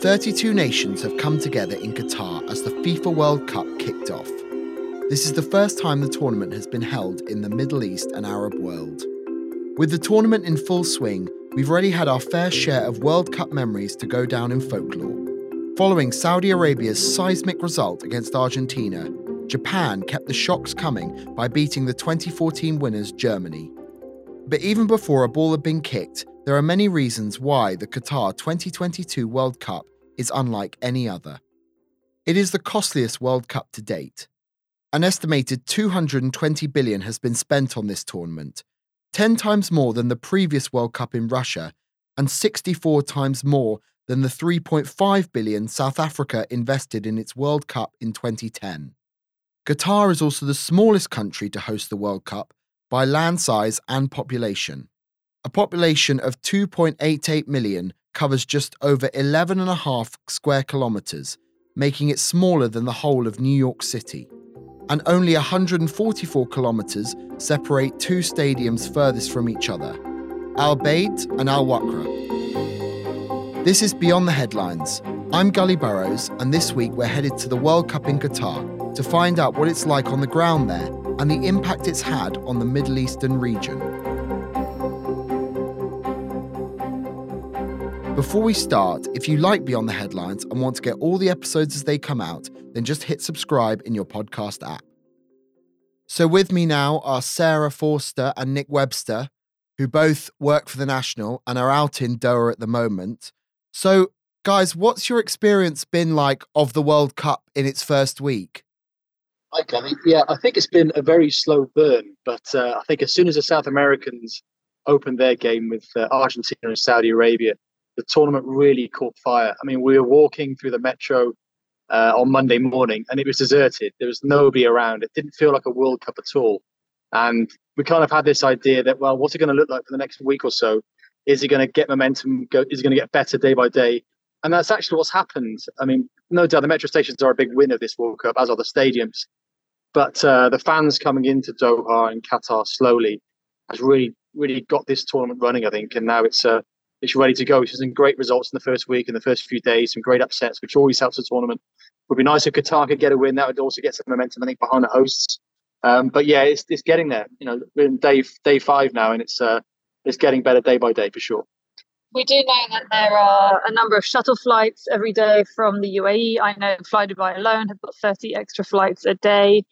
32 nations have come together in Qatar as the FIFA World Cup kicked off. This is the first time the tournament has been held in the Middle East and Arab world. With the tournament in full swing, we've already had our fair share of World Cup memories to go down in folklore. Following Saudi Arabia's seismic result against Argentina, Japan kept the shocks coming by beating the 2014 winners Germany. But even before a ball had been kicked, there are many reasons why the Qatar 2022 World Cup is unlike any other. It is the costliest World Cup to date. An estimated 220 billion has been spent on this tournament, 10 times more than the previous World Cup in Russia and 64 times more than the 3.5 billion South Africa invested in its World Cup in 2010. Qatar is also the smallest country to host the World Cup by land size and population. A population of 2.88 million covers just over 11.5 square kilometres, making it smaller than the whole of New York City. And only 144 kilometres separate two stadiums furthest from each other Al Bayt and Al Wakra. This is Beyond the Headlines. I'm Gully Burrows, and this week we're headed to the World Cup in Qatar to find out what it's like on the ground there and the impact it's had on the Middle Eastern region. Before we start, if you like Beyond the Headlines and want to get all the episodes as they come out, then just hit subscribe in your podcast app. So, with me now are Sarah Forster and Nick Webster, who both work for the National and are out in Doha at the moment. So, guys, what's your experience been like of the World Cup in its first week? Hi, Kenny. Yeah, I think it's been a very slow burn, but uh, I think as soon as the South Americans opened their game with uh, Argentina and Saudi Arabia, the tournament really caught fire. I mean, we were walking through the metro uh, on Monday morning and it was deserted. There was nobody around. It didn't feel like a World Cup at all. And we kind of had this idea that, well, what's it going to look like for the next week or so? Is it going to get momentum? Go, is it going to get better day by day? And that's actually what's happened. I mean, no doubt the metro stations are a big win of this World Cup, as are the stadiums. But uh, the fans coming into Doha and Qatar slowly has really, really got this tournament running, I think. And now it's it's ready to go. She's some great results in the first week and the first few days, some great upsets, which always helps the tournament. It Would be nice if Qatar could get a win. That would also get some momentum, I think, behind the hosts. Um, but yeah, it's it's getting there. You know, we're in day day five now, and it's uh, it's getting better day by day for sure. We do know that there are a number of shuttle flights every day from the UAE. I know Fly Dubai alone have got 30 extra flights a day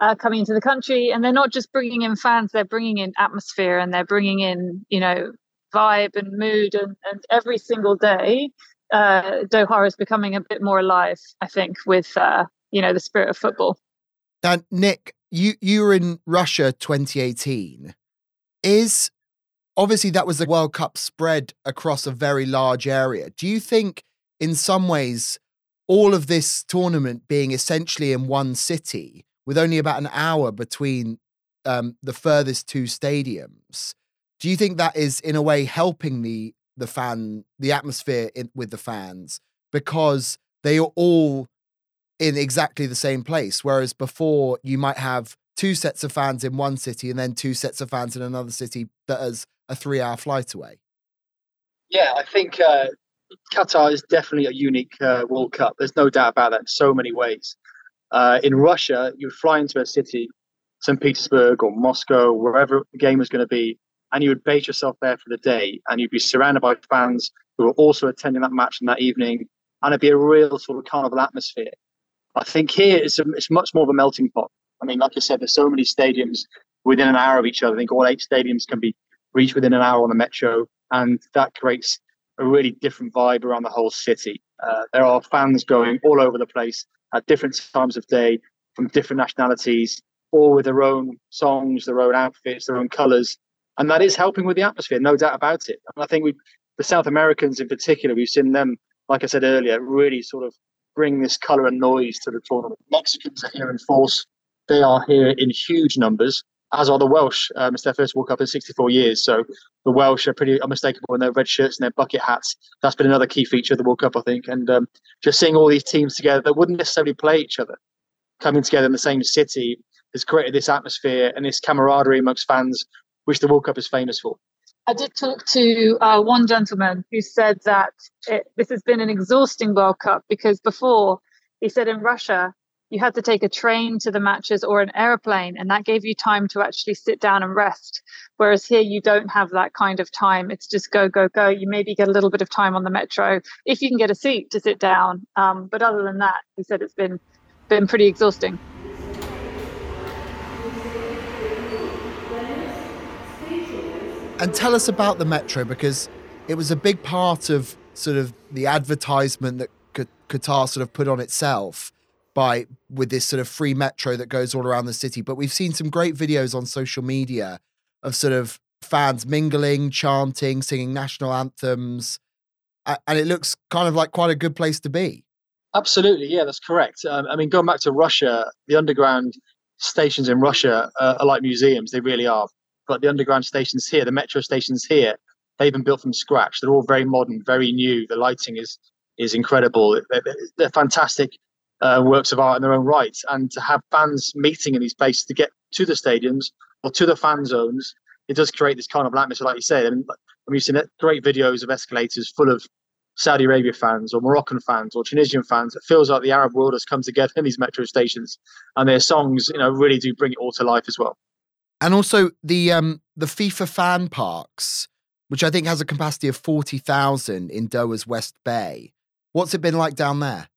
uh, coming into the country, and they're not just bringing in fans; they're bringing in atmosphere and they're bringing in, you know, vibe and mood and, and every single day uh, Doha is becoming a bit more alive, I think, with uh, you know the spirit of football. Now, Nick, you you were in Russia 2018. Is obviously that was the World Cup spread across a very large area. Do you think, in some ways, all of this tournament being essentially in one city, with only about an hour between um, the furthest two stadiums, do you think that is in a way helping the the fan the atmosphere in, with the fans? Because they are all in exactly the same place whereas before you might have two sets of fans in one city and then two sets of fans in another city that is a 3 hour flight away. Yeah i think uh, qatar is definitely a unique uh, world cup. There's no doubt about that in so many ways. Uh, in russia you fly into a city st petersburg or moscow wherever the game is going to be and you would base yourself there for the day and you'd be surrounded by fans who were also attending that match in that evening and it'd be a real sort of carnival atmosphere. I think here it's, a, it's much more of a melting pot. I mean, like I said, there's so many stadiums within an hour of each other. I think all eight stadiums can be reached within an hour on the metro, and that creates a really different vibe around the whole city. Uh, there are fans going all over the place at different times of day from different nationalities, all with their own songs, their own outfits, their own colours, and that is helping with the atmosphere, no doubt about it. And I think we, the South Americans in particular, we've seen them, like I said earlier, really sort of bring this colour and noise to the tournament. Mexicans are here in force; they are here in huge numbers, as are the Welsh. Um, it's their first World Cup in 64 years, so the Welsh are pretty unmistakable in their red shirts and their bucket hats. That's been another key feature of the World Cup, I think. And um, just seeing all these teams together that wouldn't necessarily play each other, coming together in the same city, has created this atmosphere and this camaraderie amongst fans which the World Cup is famous for. I did talk to uh, one gentleman who said that it, this has been an exhausting World Cup because before he said in Russia you had to take a train to the matches or an airplane, and that gave you time to actually sit down and rest. Whereas here, you don't have that kind of time. It's just go, go, go. You maybe get a little bit of time on the metro if you can get a seat to sit down. Um, but other than that, he said it's been been pretty exhausting. And tell us about the metro because it was a big part of sort of the advertisement that Qatar sort of put on itself by with this sort of free metro that goes all around the city. But we've seen some great videos on social media of sort of fans mingling, chanting, singing national anthems, and it looks kind of like quite a good place to be. Absolutely, yeah, that's correct. Um, I mean, going back to Russia, the underground stations in Russia uh, are like museums; they really are. But the underground stations here, the metro stations here, they've been built from scratch. They're all very modern, very new. The lighting is is incredible. They're, fantastic uh, works of art in their own right, and to have fans meeting in these places to get to the stadiums or to the fan zones, it does create this kind of atmosphere, like you said. I mean, you've seen great videos of escalators full of Saudi Arabia fans or Moroccan fans or Tunisian fans. It feels like the Arab world has come together in these metro stations, and their songs, you know, really do bring it all to life as well. And also the um, the FIFA fan parks, which I think has a capacity of forty thousand in Doha's West Bay. What's it been like down there?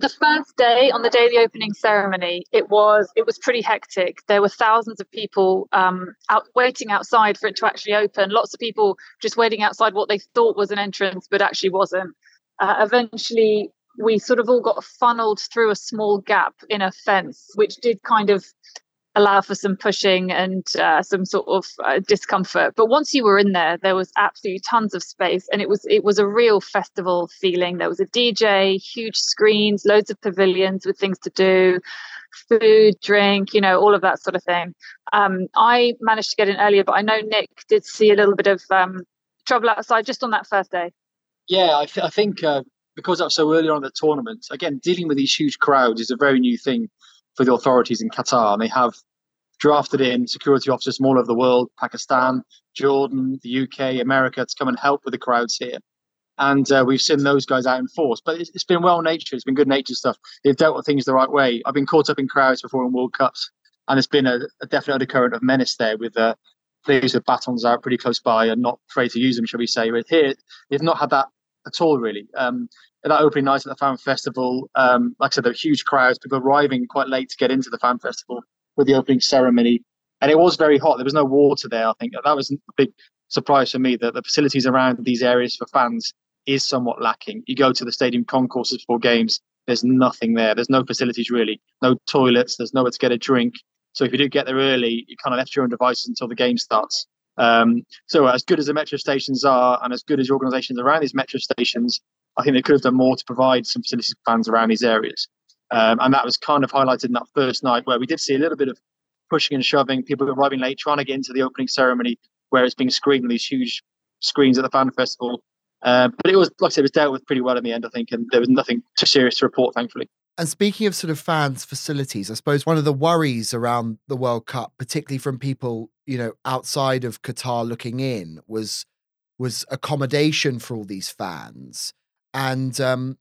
the first day on the day of the opening ceremony it was it was pretty hectic there were thousands of people um, out waiting outside for it to actually open lots of people just waiting outside what they thought was an entrance but actually wasn't uh, eventually we sort of all got funneled through a small gap in a fence which did kind of allow for some pushing and uh, some sort of uh, discomfort. But once you were in there, there was absolutely tons of space, and it was it was a real festival feeling. There was a DJ, huge screens, loads of pavilions with things to do, food, drink, you know, all of that sort of thing. Um, I managed to get in earlier, but I know Nick did see a little bit of um, trouble outside just on that first day. Yeah, I, th- I think uh, because that was so early on in the tournament, again, dealing with these huge crowds is a very new thing for the authorities in Qatar. And they have drafted in security officers from all over the world Pakistan, Jordan, the UK, America to come and help with the crowds here. And uh, we've seen those guys out in force. But it's, it's been well natured, it's been good natured stuff. They've dealt with things the right way. I've been caught up in crowds before in World Cups, and it's been a, a definite undercurrent of menace there with uh, players with batons out pretty close by and not afraid to use them, shall we say. But here, they've not had that at all, really. Um, that opening night at the fan festival, um, like I said, there were huge crowds, people arriving quite late to get into the fan festival with the opening ceremony. And it was very hot. There was no water there. I think that was a big surprise for me that the facilities around these areas for fans is somewhat lacking. You go to the stadium concourses for games, there's nothing there. There's no facilities really, no toilets, there's nowhere to get a drink. So if you do get there early, you kind of left your own devices until the game starts. Um, so as good as the metro stations are, and as good as the organisations around these metro stations, I think they could have done more to provide some facilities fans around these areas. Um, and that was kind of highlighted in that first night where we did see a little bit of pushing and shoving, people arriving late, trying to get into the opening ceremony where it's being screened on these huge screens at the fan festival. Uh, but it was, like I said, it was dealt with pretty well in the end, I think, and there was nothing too serious to report, thankfully. And speaking of sort of fans' facilities, I suppose one of the worries around the World Cup, particularly from people, you know, outside of Qatar looking in, was was accommodation for all these fans. And um,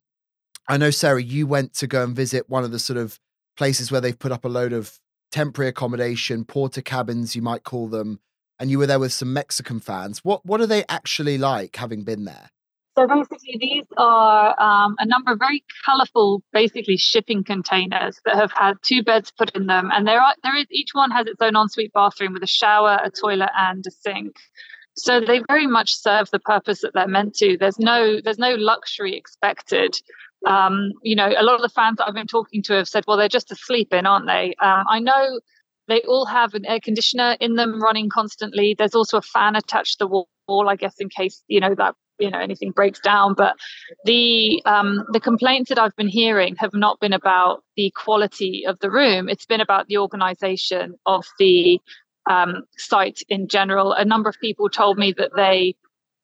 I know, Sarah, you went to go and visit one of the sort of places where they've put up a load of temporary accommodation, Portakabins, you might call them, and you were there with some Mexican fans. What what are they actually like, having been there? So basically, these are um, a number of very colourful, basically shipping containers that have had two beds put in them, and there are there is each one has its own ensuite bathroom with a shower, a toilet, and a sink. So they very much serve the purpose that they're meant to. There's no there's no luxury expected. Um, you know, a lot of the fans that I've been talking to have said, well, they're just asleep in, aren't they? Um, I know they all have an air conditioner in them running constantly. There's also a fan attached to the wall, I guess, in case, you know, that you know anything breaks down but the um, the complaints that i've been hearing have not been about the quality of the room it's been about the organization of the um, site in general a number of people told me that they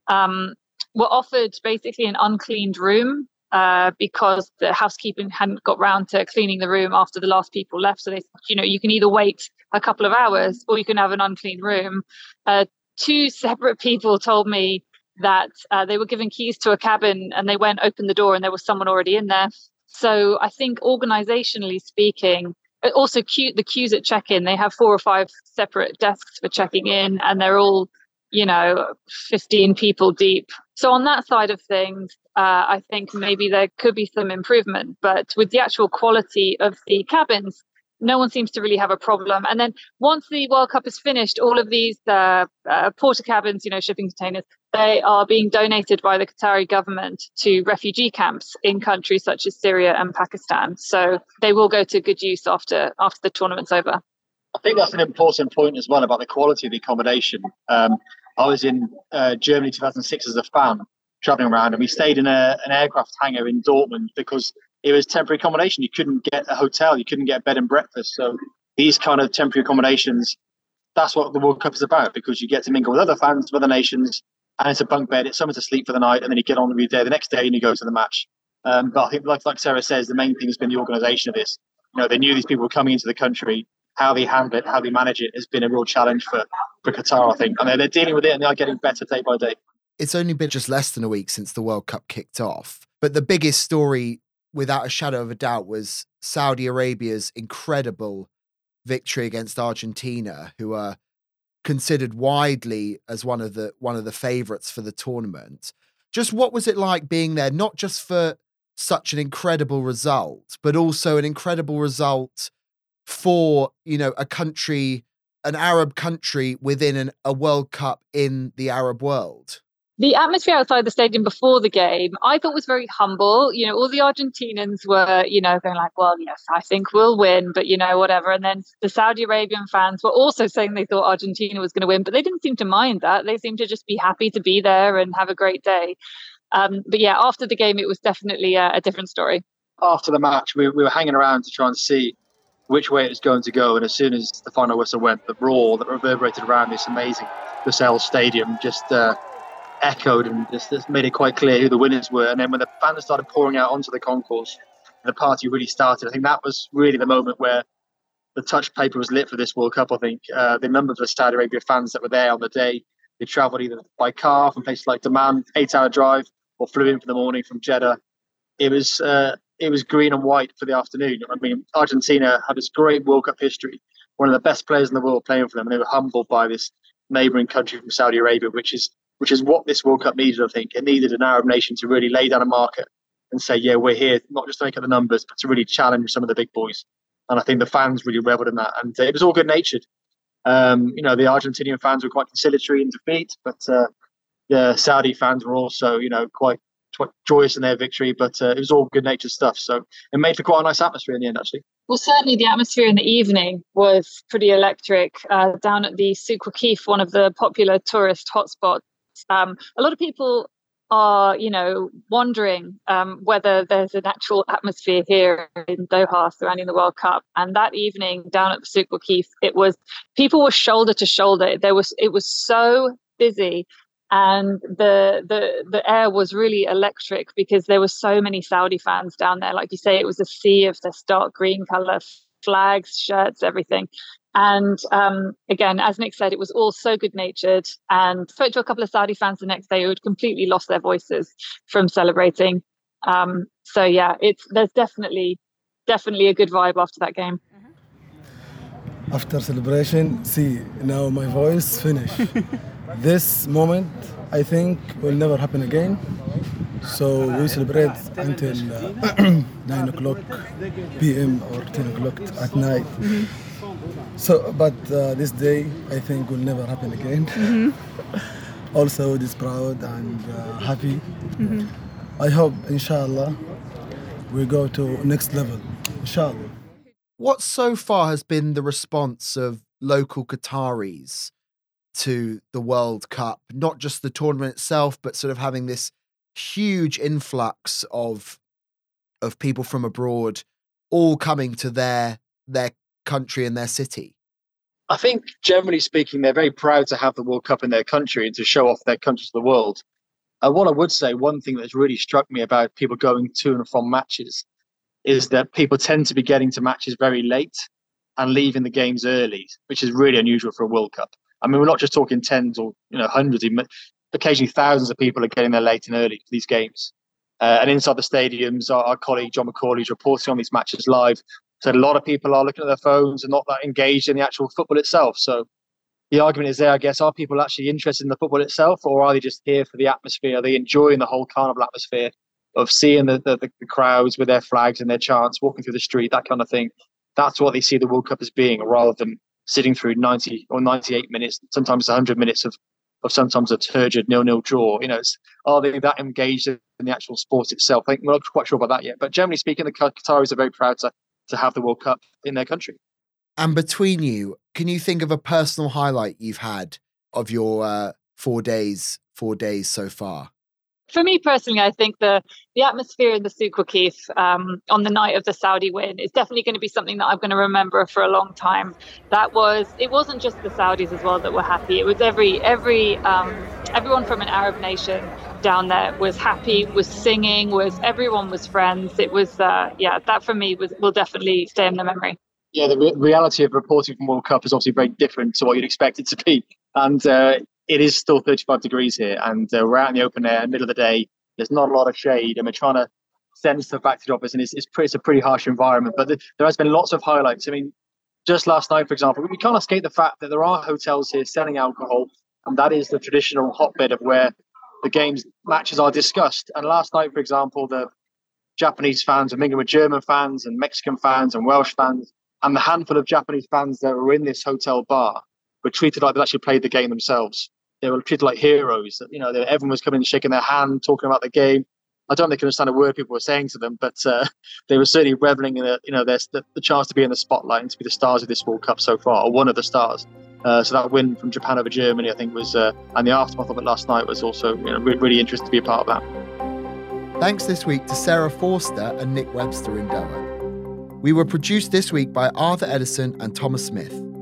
um, were offered basically an uncleaned room uh, because the housekeeping hadn't got round to cleaning the room after the last people left. So they, you know, you can either wait a couple of hours or you can have an unclean room. Uh, two separate people told me that uh, they were given keys to a cabin and they went open the door and there was someone already in there. So I think organizationally speaking, also queue, the queues at check-in, they have four or five separate desks for checking in and they're all, you know, 15 people deep. So on that side of things, uh, I think maybe there could be some improvement. But with the actual quality of the cabins, no one seems to really have a problem. And then once the World Cup is finished, all of these uh, uh, Portakabins, you know, shipping containers, they are being donated by the Qatari government to refugee camps in countries such as Syria and Pakistan. So they will go to good use after after the tournament's over. I think that's an important point as well about the quality of the accommodation. Um, I was in uh, Germany 2006 as a fan, traveling around, and we stayed in a, an aircraft hangar in Dortmund because it was temporary accommodation. You couldn't get a hotel, you couldn't get a bed and breakfast. So these kind of temporary accommodations, that's what the World Cup is about because you get to mingle with other fans of other nations, and it's a bunk bed. It's somewhere to sleep for the night, and then you get on with your day the next day and you go to the match. Um, but I think, like like Sarah says, the main thing has been the organisation of this. You know, they knew these people were coming into the country. How they handle it, how they manage it, has been a real challenge for, for Qatar. I think, and they're, they're dealing with it, and they are getting better day by day. It's only been just less than a week since the World Cup kicked off, but the biggest story without a shadow of a doubt, was Saudi Arabia's incredible victory against Argentina, who are considered widely as one of the one of the favorites for the tournament. Just what was it like being there, not just for such an incredible result, but also an incredible result for you know a country, an Arab country within an, a World Cup in the Arab world? The atmosphere outside the stadium before the game, I thought was very humble. You know, all the Argentinians were, you know, going like, well, yes, I think we'll win, but, you know, whatever. And then the Saudi Arabian fans were also saying they thought Argentina was going to win, but they didn't seem to mind that. They seemed to just be happy to be there and have a great day. Um, but yeah, after the game, it was definitely a, a different story. After the match, we, we were hanging around to try and see which way it was going to go. And as soon as the final whistle went, the roar that reverberated around this amazing Lusail Stadium just. Uh, echoed and just made it quite clear who the winners were. And then when the fans started pouring out onto the concourse, the party really started. I think that was really the moment where the touch paper was lit for this World Cup. I think uh, the number of the Saudi Arabia fans that were there on the day, they travelled either by car from places like Dammam, eight-hour drive, or flew in for the morning from Jeddah. It was uh, it was green and white for the afternoon. I mean, Argentina had this great World Cup history, one of the best players in the world playing for them, and they were humbled by this neighbouring country from Saudi Arabia, which is which is what this World Cup needed. I think it needed an Arab nation to really lay down a marker and say, yeah, we're here not just to make up the numbers, but to really challenge some of the big boys. And I think the fans really revelled in that, and it was all good natured. Um, you know, the Argentinian fans were quite conciliatory in defeat, but uh, the Saudi fans were also, you know, quite, joyous in their victory. But uh, it was all good natured stuff, so it made for quite a nice atmosphere in the end, actually. Well, certainly the atmosphere in the evening was pretty electric. Uh, down at the Souk one of the popular tourist hotspots, um, a lot of people are, you know, wondering um, whether there's an actual atmosphere here in Doha surrounding the World Cup. And that evening down at the Souk Waqif, it was people were shoulder to shoulder. There was it was so busy and the the the air was really electric because there were so many Saudi fans down there. Like you say, it was a sea of this dark green color flags, shirts, everything. And um, again, as Nick said, it was all so good natured. And spoke to a couple of Saudi fans the next day who had completely lost their voices from celebrating. Um, so yeah, it's there's definitely definitely a good vibe after that game. After celebration, see now my voice finished. this moment, I think, will never happen again. So we celebrate until uh, 9 o'clock p.m. or 10 o'clock at night. Mm-hmm. So, but uh, this day I think will never happen again. Mm-hmm. also, this proud and uh, happy. Mm-hmm. I hope, inshallah, we go to next level. Inshallah. What so far has been the response of local Qataris to the World Cup? Not just the tournament itself, but sort of having this huge influx of of people from abroad all coming to their their country and their city? I think, generally speaking, they're very proud to have the World Cup in their country and to show off their country to the world. And what I would say, one thing that's really struck me about people going to and from matches is that people tend to be getting to matches very late and leaving the games early, which is really unusual for a World Cup. I mean, we're not just talking tens or you know hundreds, even occasionally thousands of people are getting there late and early for these games. Uh, and inside the stadiums, our, our colleague John McAuley is reporting on these matches live. So a lot of people are looking at their phones and not that engaged in the actual football itself. So the argument is there, I guess, are people actually interested in the football itself, or are they just here for the atmosphere? Are they enjoying the whole carnival atmosphere of seeing the, the, the crowds with their flags and their chants, walking through the street, that kind of thing? That's what they see the World Cup as being, rather than sitting through 90 or 98 minutes, sometimes 100 minutes of of sometimes a turgid nil-nil draw. You know, are they that engaged in the actual sport itself? I think we're not quite sure about that yet. But generally speaking, the Qataris are very proud to to have the World Cup in their country. And between you, can you think of a personal highlight you've had of your uh, four days, four days so far? For me personally, I think the the atmosphere in the Souk um, on the night of the Saudi win is definitely going to be something that I'm going to remember for a long time. That was it wasn't just the Saudis as well that were happy. It was every every um, everyone from an Arab nation down there was happy, was singing, was everyone was friends. It was uh, yeah, that for me was will definitely stay in the memory. Yeah, the re- reality of reporting from World Cup is obviously very different to what you'd expect it to be. And uh, it is still 35 degrees here, and uh, we're out in the open air, middle of the day. There's not a lot of shade, and we're trying to send stuff back to the office, and it's, it's, pretty, it's a pretty harsh environment. But the, there has been lots of highlights. I mean, just last night, for example, we can't escape the fact that there are hotels here selling alcohol, and that is the traditional hotbed of where the games matches are discussed. And last night, for example, the Japanese fans were mingling with German fans and Mexican fans and Welsh fans, and the handful of Japanese fans that were in this hotel bar were treated like they actually played the game themselves. They were treated like heroes. You know, everyone was coming and shaking their hand, talking about the game. I don't think they understand a word people were saying to them, but uh, they were certainly reveling in the, you know, the, the chance to be in the spotlight and to be the stars of this World Cup so far, or one of the stars. Uh, so that win from Japan over Germany, I think, was, uh, and the aftermath of it last night was also you know, really, really interesting to be a part of that. Thanks this week to Sarah Forster and Nick Webster in Doha. We were produced this week by Arthur Edison and Thomas Smith.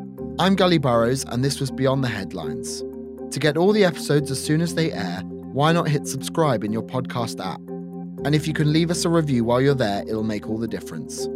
I'm Gully Burrows, and this was Beyond the Headlines. To get all the episodes as soon as they air, why not hit subscribe in your podcast app? And if you can leave us a review while you're there, it'll make all the difference.